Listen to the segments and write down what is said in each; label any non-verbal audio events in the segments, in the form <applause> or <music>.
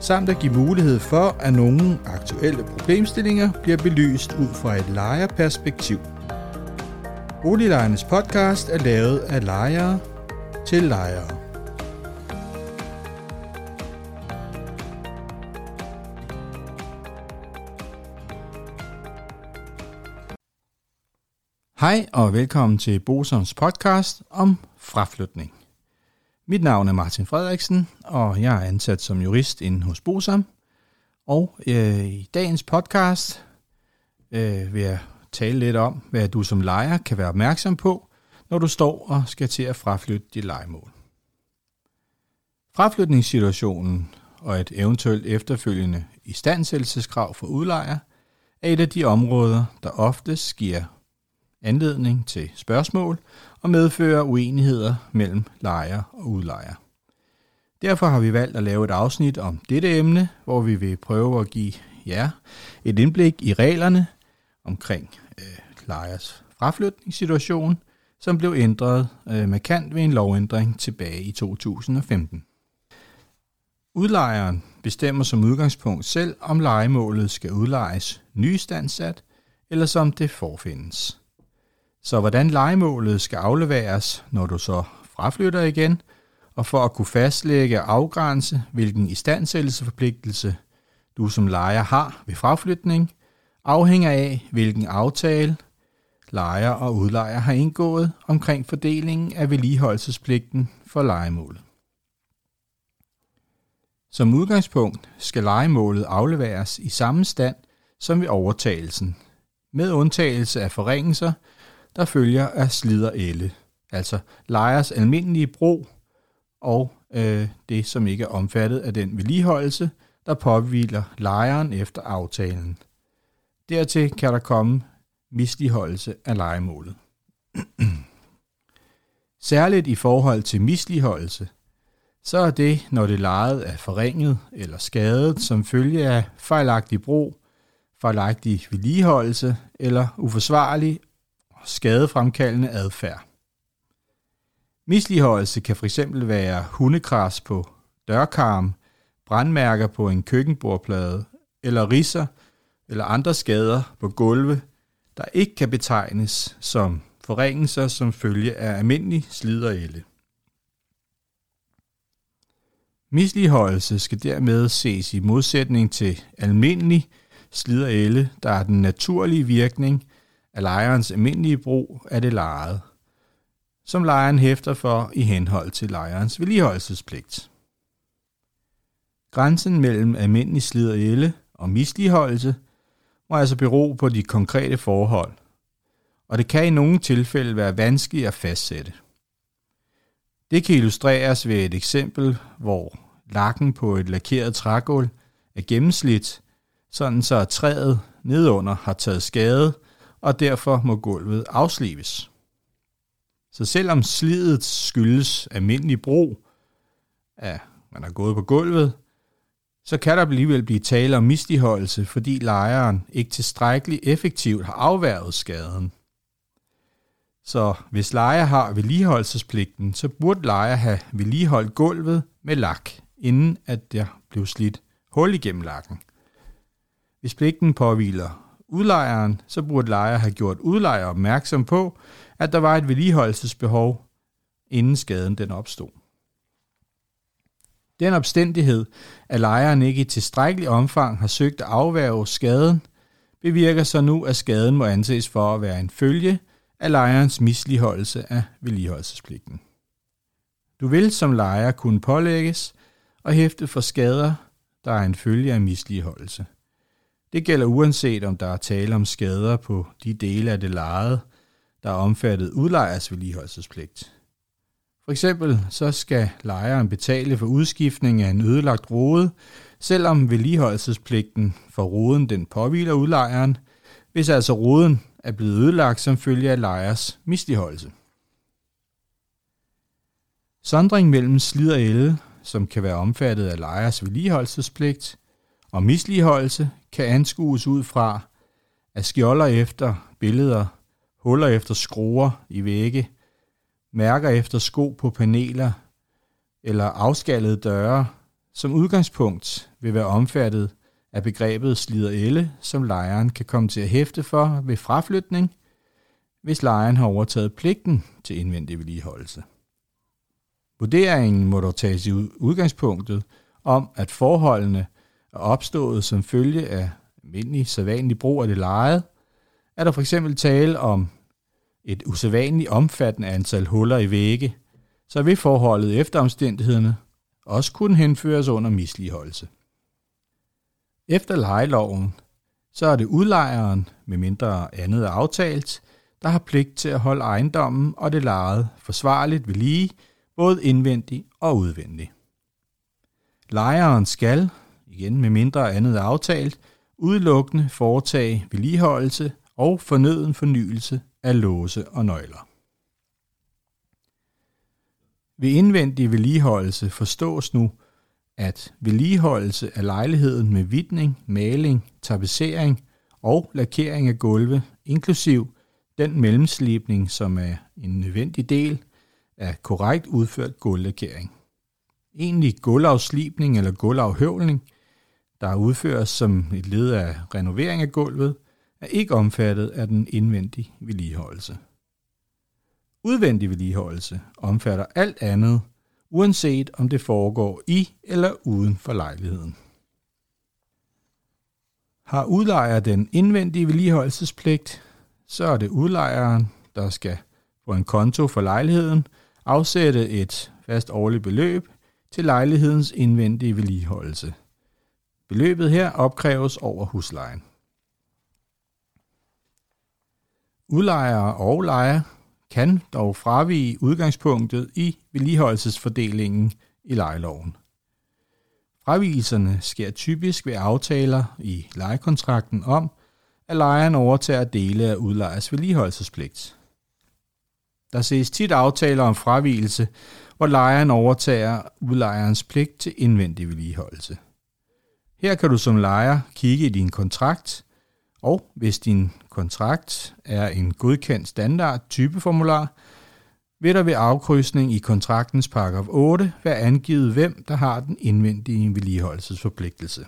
samt at give mulighed for, at nogle aktuelle problemstillinger bliver belyst ud fra et lejerperspektiv. Boliglejernes podcast er lavet af lejere til lejere. Hej og velkommen til Bosoms podcast om fraflytning. Mit navn er Martin Frederiksen, og jeg er ansat som jurist inde hos Bosam. Og øh, i dagens podcast øh, vil jeg tale lidt om, hvad du som lejer kan være opmærksom på, når du står og skal til at fraflytte dit lejemål. Fraflytningssituationen og et eventuelt efterfølgende istandsættelseskrav for udlejer er et af de områder, der oftest giver anledning til spørgsmål og medfører uenigheder mellem lejer og udlejer. Derfor har vi valgt at lave et afsnit om dette emne, hvor vi vil prøve at give jer et indblik i reglerne omkring øh, lejers fraflytningssituation, som blev ændret øh, markant ved en lovændring tilbage i 2015. Udlejeren bestemmer som udgangspunkt selv, om lejemålet skal udlejes nystandsat, eller som det forfindes. Så hvordan legemålet skal afleveres, når du så fraflytter igen, og for at kunne fastlægge og afgrænse, hvilken istandsættelsesforpligtelse du som lejer har ved fraflytning, afhænger af, hvilken aftale lejer og udlejer har indgået omkring fordelingen af vedligeholdelsespligten for legemålet. Som udgangspunkt skal legemålet afleveres i samme stand som ved overtagelsen, med undtagelse af forringelser, der følger af slider elle, altså lejers almindelige brug og øh, det, som ikke er omfattet af den vedligeholdelse, der påviler lejeren efter aftalen. Dertil kan der komme misligeholdelse af lejemålet. <clears throat> Særligt i forhold til misligeholdelse, så er det, når det lejet er forringet eller skadet som følge af fejlagtig brug, fejlagtig vedligeholdelse eller uforsvarlig skadefremkaldende adfærd. Misligeholdelse kan fx være hundekras på dørkarm, brandmærker på en køkkenbordplade eller risser eller andre skader på gulve, der ikke kan betegnes som forringelser som følge af almindelig slid og elle. Misligeholdelse skal dermed ses i modsætning til almindelig slid og elle, der er den naturlige virkning af lejerens almindelige brug af det lejede, som lejeren hæfter for i henhold til lejerens vedligeholdelsespligt. Grænsen mellem almindelig slid og elle og misligeholdelse må altså bero på de konkrete forhold, og det kan i nogle tilfælde være vanskeligt at fastsætte. Det kan illustreres ved et eksempel, hvor lakken på et lakeret trægulv er gennemslidt, sådan så træet nedunder har taget skade og derfor må gulvet afslives. Så selvom slidet skyldes almindelig brug, at man har gået på gulvet, så kan der alligevel blive tale om misligeholdelse, fordi lejeren ikke tilstrækkeligt effektivt har afværget skaden. Så hvis lejer har vedligeholdelsespligten, så burde lejer have vedligeholdt gulvet med lak, inden at der blev slidt hul igennem lakken. Hvis pligten påviler udlejeren, så burde lejer have gjort udlejer opmærksom på, at der var et vedligeholdelsesbehov, inden skaden den opstod. Den opstændighed, at lejeren ikke i tilstrækkelig omfang har søgt at afværge skaden, bevirker så nu, at skaden må anses for at være en følge af lejerens misligeholdelse af vedligeholdelsespligten. Du vil som lejer kunne pålægges og hæfte for skader, der er en følge af misligeholdelse – det gælder uanset om der er tale om skader på de dele af det lejede, der er omfattet udlejers vedligeholdelsespligt. For eksempel så skal lejeren betale for udskiftning af en ødelagt rode, selvom vedligeholdelsespligten for roden den påviler udlejeren, hvis altså roden er blevet ødelagt som følge af lejers misligeholdelse. Sondring mellem slid og el, som kan være omfattet af lejers vedligeholdelsespligt, og misligeholdelse kan anskues ud fra, at skjolder efter billeder, huller efter skruer i vægge, mærker efter sko på paneler eller afskallede døre, som udgangspunkt vil være omfattet af begrebet slider elle, som lejeren kan komme til at hæfte for ved fraflytning, hvis lejeren har overtaget pligten til indvendig vedligeholdelse. Vurderingen må dog tages i udgangspunktet om, at forholdene er opstået som følge af almindelig sædvanlig brug af det lejet, er der for eksempel tale om et usædvanligt omfattende antal huller i vægge, så vil forholdet efter omstændighederne også kunne henføres under misligeholdelse. Efter lejeloven, så er det udlejeren, med mindre andet er aftalt, der har pligt til at holde ejendommen og det lejede forsvarligt ved lige, både indvendigt og udvendigt. Lejeren skal, igen med mindre andet er aftalt, udelukkende foretage vedligeholdelse og fornøden fornyelse af låse og nøgler. Ved indvendig vedligeholdelse forstås nu, at vedligeholdelse af lejligheden med vidning, maling, tapetsering og lakering af gulve, inklusiv den mellemslibning, som er en nødvendig del af korrekt udført gulvlakering. Egentlig gulvafslibning eller gulvafhøvling, der udføres som et led af renovering af gulvet, er ikke omfattet af den indvendige vedligeholdelse. Udvendig vedligeholdelse omfatter alt andet, uanset om det foregår i eller uden for lejligheden. Har udlejer den indvendige vedligeholdelsespligt, så er det udlejeren, der skal på en konto for lejligheden afsætte et fast årligt beløb til lejlighedens indvendige vedligeholdelse. Beløbet her opkræves over huslejen. Udlejere og lejer kan dog fravige udgangspunktet i vedligeholdelsesfordelingen i lejeloven. Fravigelserne sker typisk ved aftaler i lejekontrakten om, at lejeren overtager dele af udlejers vedligeholdelsespligt. Der ses tit aftaler om fravigelse, hvor lejeren overtager udlejerens pligt til indvendig vedligeholdelse. Her kan du som lejer kigge i din kontrakt, og hvis din kontrakt er en godkendt standard typeformular, vil der ved afkrydsning i kontraktens paragraf 8 være angivet, hvem der har den indvendige vedligeholdelsesforpligtelse.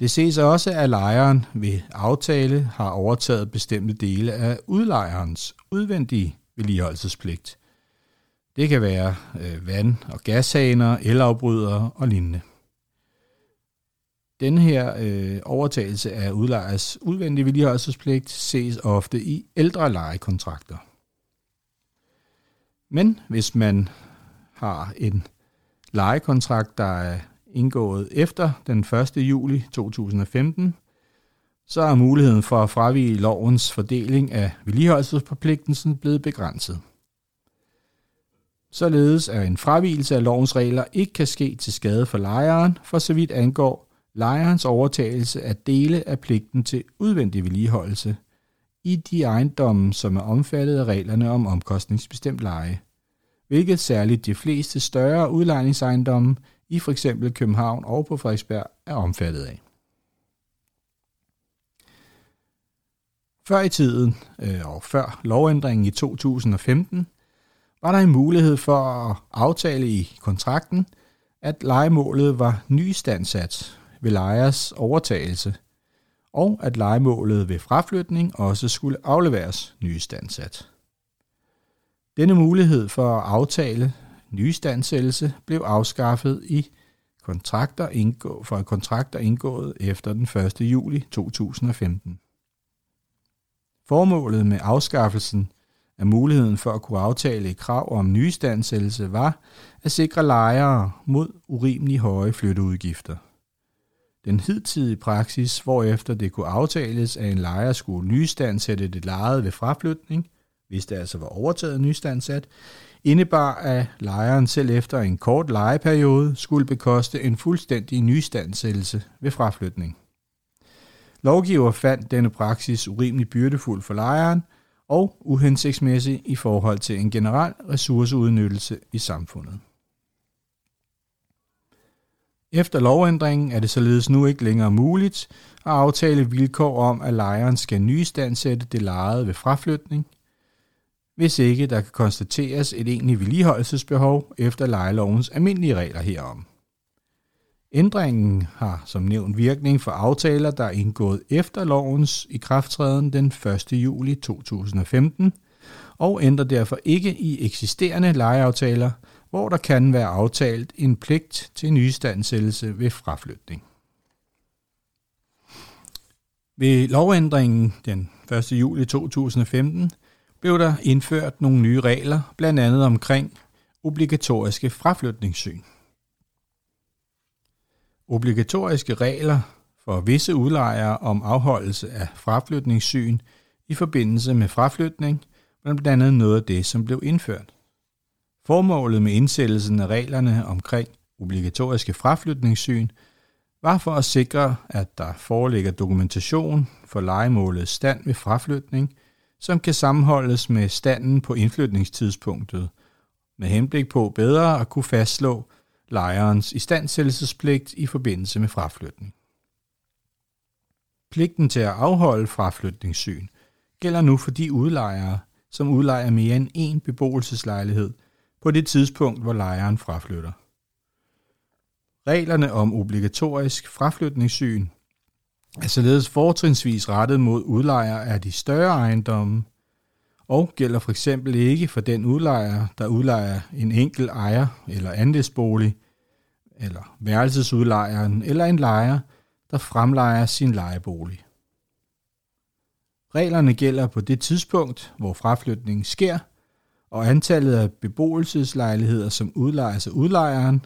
Det ses også, at lejeren ved aftale har overtaget bestemte dele af udlejerens udvendige vedligeholdelsespligt. Det kan være øh, vand- og gashaner, elafbrydere og lignende. Den her øh, overtagelse af udlejers udvendige vedligeholdelsespligt ses ofte i ældre lejekontrakter. Men hvis man har en lejekontrakt, der er indgået efter den 1. juli 2015, så er muligheden for at fravige lovens fordeling af vedligeholdelsesforpligtelsen blevet begrænset. Således er en fravigelse af lovens regler ikke kan ske til skade for lejeren, for så vidt angår lejerens overtagelse af dele af pligten til udvendig vedligeholdelse i de ejendomme, som er omfattet af reglerne om omkostningsbestemt leje, hvilket særligt de fleste større udlejningsejendomme i f.eks. København og på Frederiksberg er omfattet af. Før i tiden, øh, og før lovændringen i 2015, var der en mulighed for at aftale i kontrakten, at legemålet var nystandsat ved lejers overtagelse, og at legemålet ved fraflytning også skulle afleveres nystandsat. Denne mulighed for at aftale nystandsættelse blev afskaffet i kontrakter indgå, for kontrakter indgået efter den 1. juli 2015. Formålet med afskaffelsen af muligheden for at kunne aftale et krav om nystandsættelse var at sikre lejere mod urimelig høje flytteudgifter. Den hidtidige praksis, hvorefter det kunne aftales, at en lejer skulle nystandsætte det lejede ved fraflytning, hvis det altså var overtaget nystandsat, indebar, at lejeren selv efter en kort lejeperiode skulle bekoste en fuldstændig nystandsættelse ved fraflytning. Lovgiver fandt denne praksis urimelig byrdefuld for lejeren og uhensigtsmæssig i forhold til en generel ressourceudnyttelse i samfundet. Efter lovændringen er det således nu ikke længere muligt at aftale vilkår om, at lejeren skal nyistandsætte det lejede ved fraflytning, hvis ikke der kan konstateres et egentligt vedligeholdelsesbehov efter lejelovens almindelige regler herom. Ændringen har som nævnt virkning for aftaler, der er indgået efter lovens ikrafttræden den 1. juli 2015, og ændrer derfor ikke i eksisterende lejeaftaler, hvor der kan være aftalt en pligt til nystandsættelse ved fraflytning. Ved lovændringen den 1. juli 2015 blev der indført nogle nye regler, blandt andet omkring obligatoriske fraflytningssyn. Obligatoriske regler for visse udlejere om afholdelse af fraflytningssyn i forbindelse med fraflytning var blandt andet noget af det, som blev indført. Formålet med indsættelsen af reglerne omkring obligatoriske fraflytningssyn var for at sikre, at der foreligger dokumentation for legemålets stand ved fraflytning, som kan sammenholdes med standen på indflytningstidspunktet, med henblik på bedre at kunne fastslå lejerens istandsættelsespligt i forbindelse med fraflytning. Pligten til at afholde fraflytningssyn gælder nu for de udlejere, som udlejer mere end én beboelseslejlighed på det tidspunkt, hvor lejeren fraflytter. Reglerne om obligatorisk fraflytningssyn er således fortrinsvis rettet mod udlejere af de større ejendomme, og gælder for eksempel ikke for den udlejer, der udlejer en enkelt ejer eller andelsbolig, eller værelsesudlejeren eller en lejer, der fremlejer sin lejebolig. Reglerne gælder på det tidspunkt, hvor fraflytningen sker, og antallet af beboelseslejligheder, som udlejes af altså udlejeren,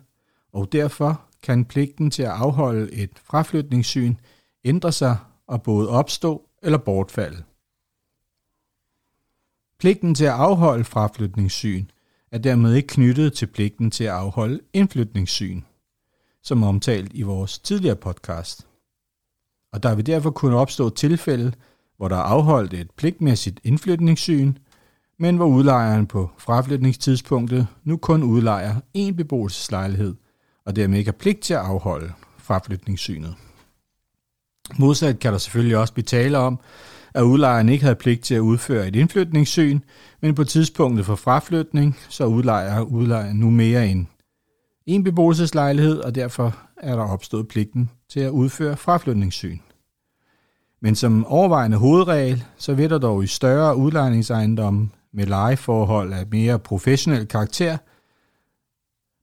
og derfor kan pligten til at afholde et fraflytningssyn ændre sig og både opstå eller bortfalde. Pligten til at afholde fraflytningssyn er dermed ikke knyttet til pligten til at afholde indflytningssyn, som omtalt i vores tidligere podcast. Og der vil derfor kunne opstå tilfælde, hvor der er afholdt et pligtmæssigt indflytningssyn, men hvor udlejeren på fraflytningstidspunktet nu kun udlejer én beboelseslejlighed, og dermed ikke har pligt til at afholde fraflytningssynet. Modsat kan der selvfølgelig også blive tale om, at udlejeren ikke havde pligt til at udføre et indflytningssyn, men på tidspunktet for fraflytning, så udlejer udlejeren nu mere end en beboelseslejlighed, og derfor er der opstået pligten til at udføre fraflytningssyn. Men som overvejende hovedregel, så vil der dog i større udlejningsejendomme med lejeforhold af mere professionel karakter,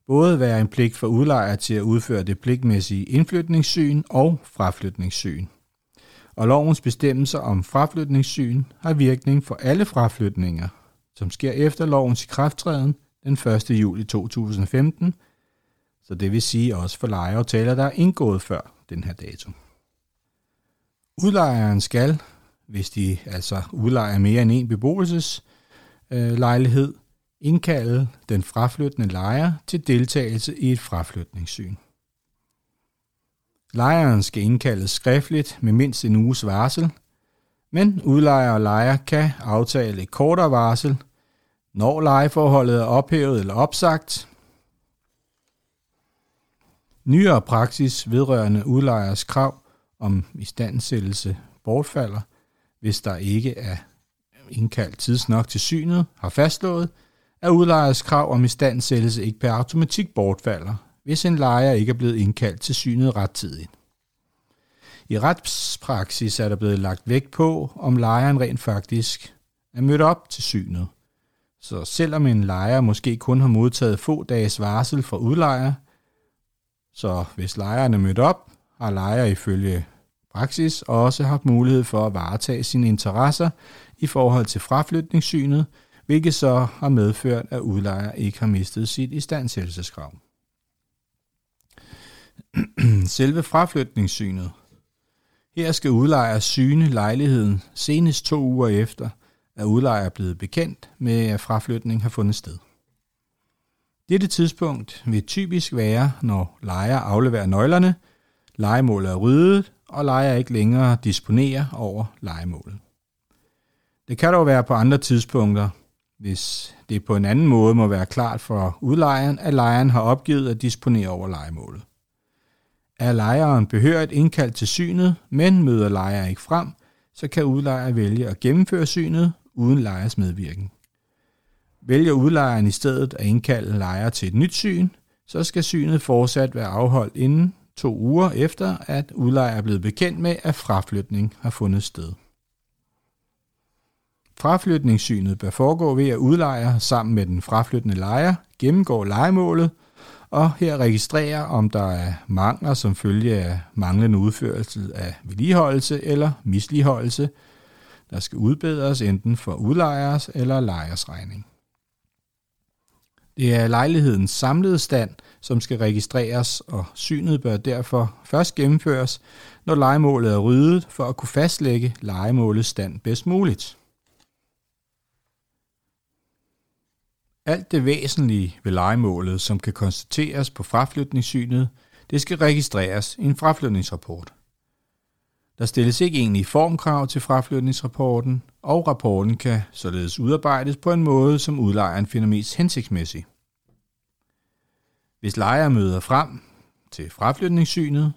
både være en pligt for udlejer til at udføre det pligtmæssige indflytningssyn og fraflytningssyn. Og lovens bestemmelser om fraflytningssyn har virkning for alle fraflytninger, som sker efter lovens ikrafttræden den 1. juli 2015, så det vil sige også for lejeaftaler, der er indgået før den her dato. Udlejeren skal, hvis de altså udlejer mere end en beboelses, Øh, beboelseslejlighed, indkalde den fraflyttende lejer til deltagelse i et fraflytningssyn. Lejeren skal indkaldes skriftligt med mindst en uges varsel, men udlejer og lejer kan aftale et kortere varsel, når lejeforholdet er ophævet eller opsagt. Nyere praksis vedrørende udlejers krav om istandsættelse bortfalder, hvis der ikke er indkaldt tidsnok til synet, har fastslået, at udlejers krav om istandsættelse ikke per automatik bortfalder, hvis en lejer ikke er blevet indkaldt til synet rettidigt. I retspraksis er der blevet lagt vægt på, om lejeren rent faktisk er mødt op til synet. Så selvom en lejer måske kun har modtaget få dages varsel fra udlejer, så hvis lejeren er mødt op, har lejer ifølge praksis også haft mulighed for at varetage sine interesser i forhold til fraflytningssynet, hvilket så har medført, at udlejer ikke har mistet sit istandsættelseskrav. Selve fraflytningssynet. Her skal udlejer syne lejligheden senest to uger efter, at udlejer er blevet bekendt med, at fraflytning har fundet sted. Dette tidspunkt vil typisk være, når lejer afleverer nøglerne, lejemålet er ryddet, og lejer ikke længere disponerer over lejemålet. Det kan dog være på andre tidspunkter, hvis det på en anden måde må være klart for udlejeren, at lejeren har opgivet at disponere over legemålet. Er lejeren behørigt indkaldt til synet, men møder lejer ikke frem, så kan udlejer vælge at gennemføre synet uden lejers medvirken. Vælger udlejeren i stedet at indkalde lejer til et nyt syn, så skal synet fortsat være afholdt inden to uger efter, at udlejer er blevet bekendt med, at fraflytning har fundet sted. Fraflytningssynet bør foregå ved, at udlejer sammen med den fraflyttende lejer gennemgår legemålet og her registrerer, om der er mangler som følge af manglende udførelse af vedligeholdelse eller misligeholdelse, der skal udbedres enten for udlejers eller lejers regning. Det er lejlighedens samlede stand, som skal registreres, og synet bør derfor først gennemføres, når legemålet er ryddet, for at kunne fastlægge legemålets stand bedst muligt. Alt det væsentlige ved legemålet, som kan konstateres på fraflytningssynet, det skal registreres i en fraflytningsrapport. Der stilles ikke egentlig formkrav til fraflytningsrapporten, og rapporten kan således udarbejdes på en måde, som udlejeren finder mest hensigtsmæssig. Hvis lejer møder frem til fraflytningssynet,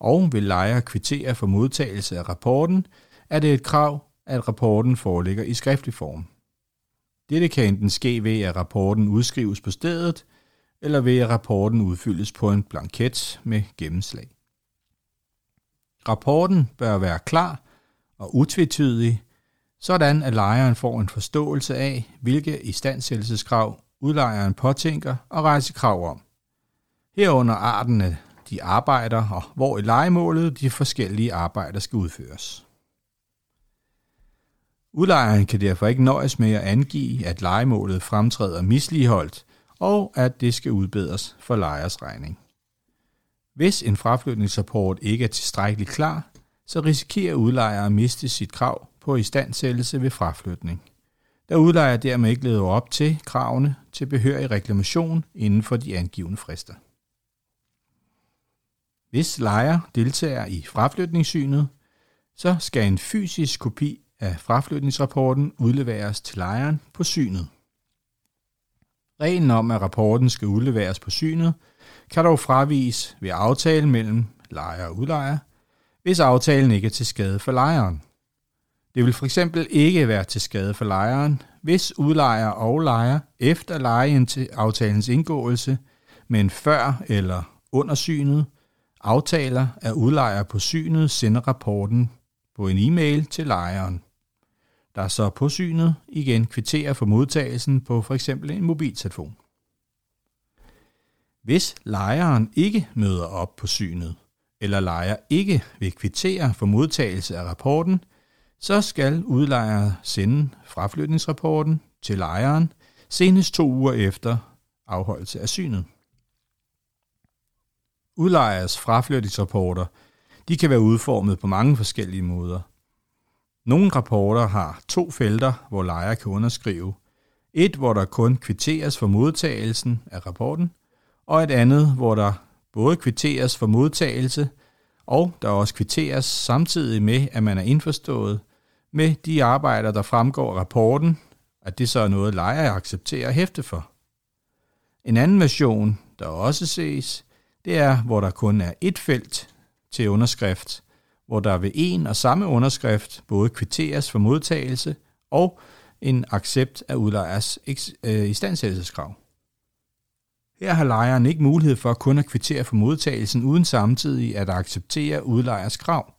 og vil lejer kvittere for modtagelse af rapporten, er det et krav, at rapporten foreligger i skriftlig form. Dette kan enten ske ved, at rapporten udskrives på stedet, eller ved, at rapporten udfyldes på en blanket med gennemslag. Rapporten bør være klar og utvetydig, sådan at lejeren får en forståelse af, hvilke istandsættelseskrav udlejeren påtænker og rejse krav om. Herunder arten af de arbejder og hvor i legemålet de forskellige arbejder skal udføres. Udlejeren kan derfor ikke nøjes med at angive, at legemålet fremtræder misligeholdt, og at det skal udbedres for lejers regning. Hvis en fraflytningsrapport ikke er tilstrækkeligt klar, så risikerer udlejer at miste sit krav på istandsættelse ved fraflytning, da udlejer dermed ikke lever op til kravene til behørig reklamation inden for de angivne frister. Hvis lejer deltager i fraflytningssynet, så skal en fysisk kopi af fraflytningsrapporten udleveres til lejeren på synet. Reglen om, at rapporten skal udleveres på synet, kan dog fraviges ved aftale mellem lejer og udlejer, hvis aftalen ikke er til skade for lejeren. Det vil fx ikke være til skade for lejeren, hvis udlejer og lejer efter lejeaftalens indgåelse, men før eller under synet, aftaler, at udlejer på synet sender rapporten på en e-mail til lejeren der så på synet igen kvitterer for modtagelsen på f.eks. en mobiltelefon. Hvis lejeren ikke møder op på synet, eller lejer ikke vil kvittere for modtagelse af rapporten, så skal udlejer sende fraflytningsrapporten til lejeren senest to uger efter afholdelse af synet. Udlejers fraflytningsrapporter de kan være udformet på mange forskellige måder – nogle rapporter har to felter, hvor lejer kan underskrive. Et, hvor der kun kvitteres for modtagelsen af rapporten, og et andet, hvor der både kvitteres for modtagelse, og der også kvitteres samtidig med, at man er indforstået med de arbejder, der fremgår af rapporten, at det så er noget, lejer accepterer at hæfte for. En anden version, der også ses, det er, hvor der kun er et felt til underskrift, hvor der ved en og samme underskrift både kvitteres for modtagelse og en accept af udlejers øh, istandsættelseskrav. Her har lejeren ikke mulighed for kun at kvittere for modtagelsen uden samtidig at acceptere udlejers krav.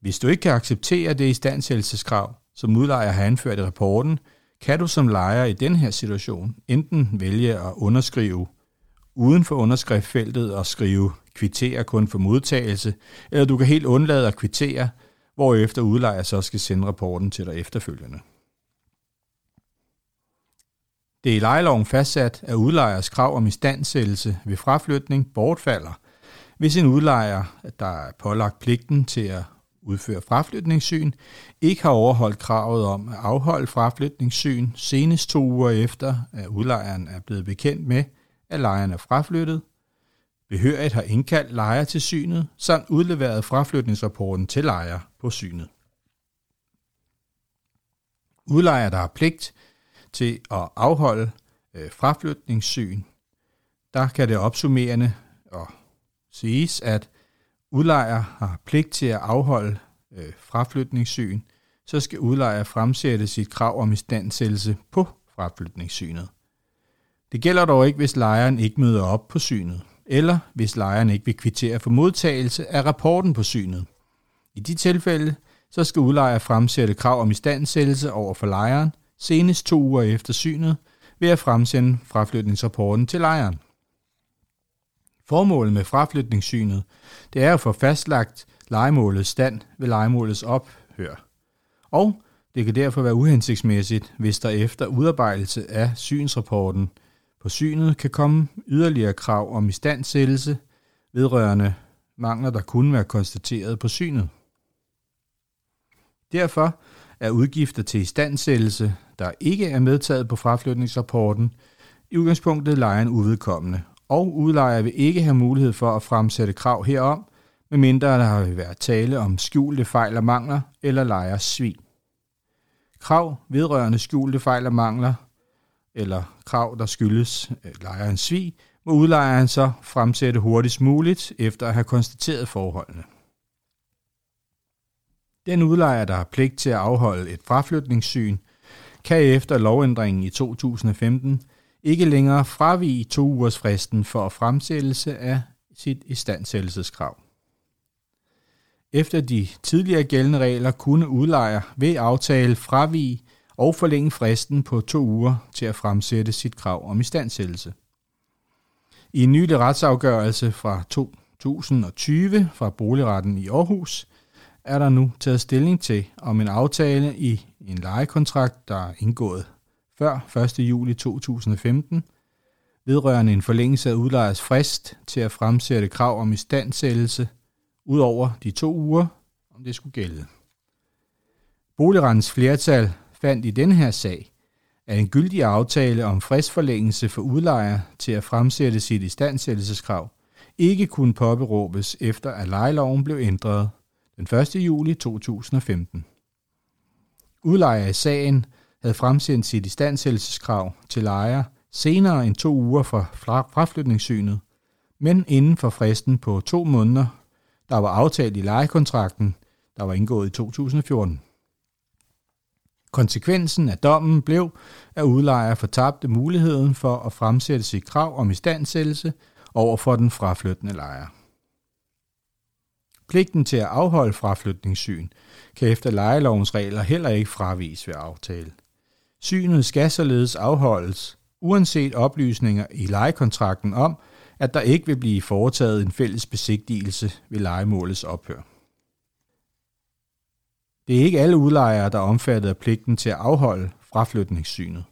Hvis du ikke kan acceptere det istandsættelseskrav, som udlejer har anført i rapporten, kan du som lejer i den her situation enten vælge at underskrive uden for underskriftfeltet og skrive kvittere kun for modtagelse, eller du kan helt undlade at kvittere, hvorefter udlejer så skal sende rapporten til dig efterfølgende. Det er i lejeloven fastsat, at udlejers krav om istandsættelse ved fraflytning bortfalder, hvis en udlejer, der er pålagt pligten til at udføre fraflytningssyn, ikke har overholdt kravet om at afholde fraflytningssyn senest to uger efter, at udlejeren er blevet bekendt med, at lejeren er fraflyttet, behørigt har indkaldt lejer til synet, samt udleveret fraflytningsrapporten til lejer på synet. Udlejer, der har pligt til at afholde øh, fraflytningssyn, der kan det opsummerende og siges, at udlejer har pligt til at afholde øh, fraflytningssyn, så skal udlejer fremsætte sit krav om istandsættelse på fraflytningssynet. Det gælder dog ikke, hvis lejeren ikke møder op på synet, eller hvis lejeren ikke vil kvittere for modtagelse af rapporten på synet. I de tilfælde, så skal udlejer fremsætte krav om istandsættelse over for lejeren, senest to uger efter synet, ved at fremsende fraflytningsrapporten til lejeren. Formålet med fraflytningssynet, det er at få fastlagt legemålets stand ved legemålets ophør. Og det kan derfor være uhensigtsmæssigt, hvis der efter udarbejdelse af synsrapporten på synet kan komme yderligere krav om istandsættelse vedrørende mangler, der kunne være konstateret på synet. Derfor er udgifter til istandsættelse, der ikke er medtaget på fraflytningsrapporten, i udgangspunktet lejeren uvedkommende, og udlejer vil ikke have mulighed for at fremsætte krav herom, medmindre der har været tale om skjulte fejl og mangler eller lejers svig. Krav vedrørende skjulte fejl og mangler eller krav, der skyldes øh, lejerens svig, må udlejeren så fremsætte hurtigst muligt efter at have konstateret forholdene. Den udlejer, der har pligt til at afholde et fraflytningssyn, kan efter lovændringen i 2015 ikke længere fravige to ugers fristen for fremsættelse af sit istandsættelseskrav. Efter de tidligere gældende regler kunne udlejer ved aftale fravige og forlænge fristen på to uger til at fremsætte sit krav om istandsættelse. I en nylig retsafgørelse fra 2020 fra Boligretten i Aarhus er der nu taget stilling til, om en aftale i en lejekontrakt, der er indgået før 1. juli 2015, vedrørende en forlængelse af udlejers frist til at fremsætte krav om istandsættelse ud over de to uger, om det skulle gælde. Boligrettens flertal fandt i den her sag, at en gyldig aftale om fristforlængelse for udlejer til at fremsætte sit istandsættelseskrav ikke kunne påberåbes efter at lejeloven blev ændret den 1. juli 2015. Udlejer i sagen havde fremsendt sit istandsættelseskrav til lejer senere end to uger fra fraflytningssynet, men inden for fristen på to måneder, der var aftalt i lejekontrakten, der var indgået i 2014. Konsekvensen af dommen blev, at udlejer fortabte muligheden for at fremsætte sit krav om istandsættelse over for den fraflyttende lejer. Pligten til at afholde fraflytningssyn kan efter lejelovens regler heller ikke fraviges ved aftale. Synet skal således afholdes, uanset oplysninger i lejekontrakten om, at der ikke vil blive foretaget en fælles besigtigelse ved lejemålets ophør. Det er ikke alle udlejere, der er omfattet af pligten til at afholde fraflytningssynet,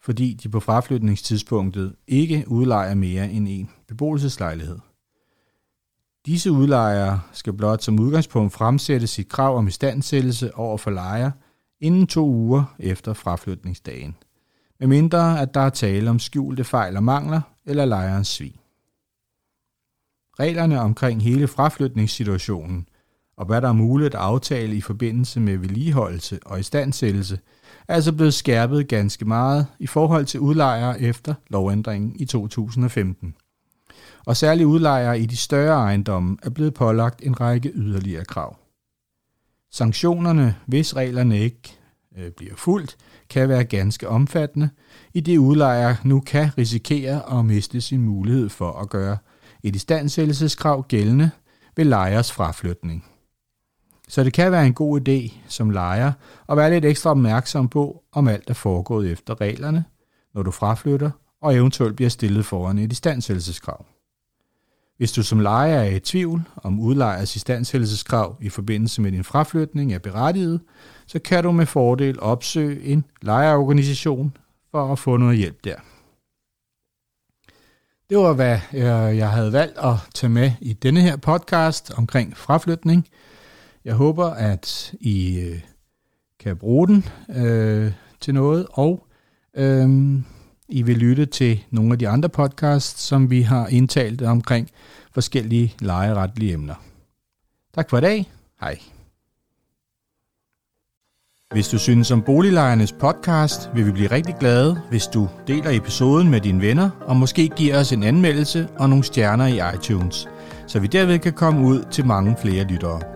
fordi de på fraflytningstidspunktet ikke udlejer mere end en beboelseslejlighed. Disse udlejere skal blot som udgangspunkt fremsætte sit krav om istandsættelse over for lejer inden to uger efter fraflytningsdagen, medmindre at der er tale om skjulte fejl og mangler eller lejerens svig. Reglerne omkring hele fraflytningssituationen og hvad der er muligt at aftale i forbindelse med vedligeholdelse og istandsættelse, er altså blevet skærpet ganske meget i forhold til udlejere efter lovændringen i 2015 og særligt udlejere i de større ejendomme er blevet pålagt en række yderligere krav. Sanktionerne, hvis reglerne ikke øh, bliver fuldt, kan være ganske omfattende, i det udlejer nu kan risikere at miste sin mulighed for at gøre et istandsættelseskrav gældende ved lejers fraflytning. Så det kan være en god idé som lejer at være lidt ekstra opmærksom på, om alt er foregået efter reglerne, når du fraflytter og eventuelt bliver stillet foran et istandsættelseskrav. Hvis du som lejer er i tvivl om udlejers istandsættelseskrav i forbindelse med din fraflytning er berettiget, så kan du med fordel opsøge en lejerorganisation for at få noget hjælp der. Det var, hvad øh, jeg havde valgt at tage med i denne her podcast omkring fraflytning. Jeg håber, at I øh, kan bruge den øh, til noget, og øh, I vil lytte til nogle af de andre podcasts, som vi har indtalt omkring forskellige lejeretlige emner. Tak for i dag. Hej. Hvis du synes om Boliglejernes podcast, vil vi blive rigtig glade, hvis du deler episoden med dine venner, og måske giver os en anmeldelse og nogle stjerner i iTunes, så vi derved kan komme ud til mange flere lyttere.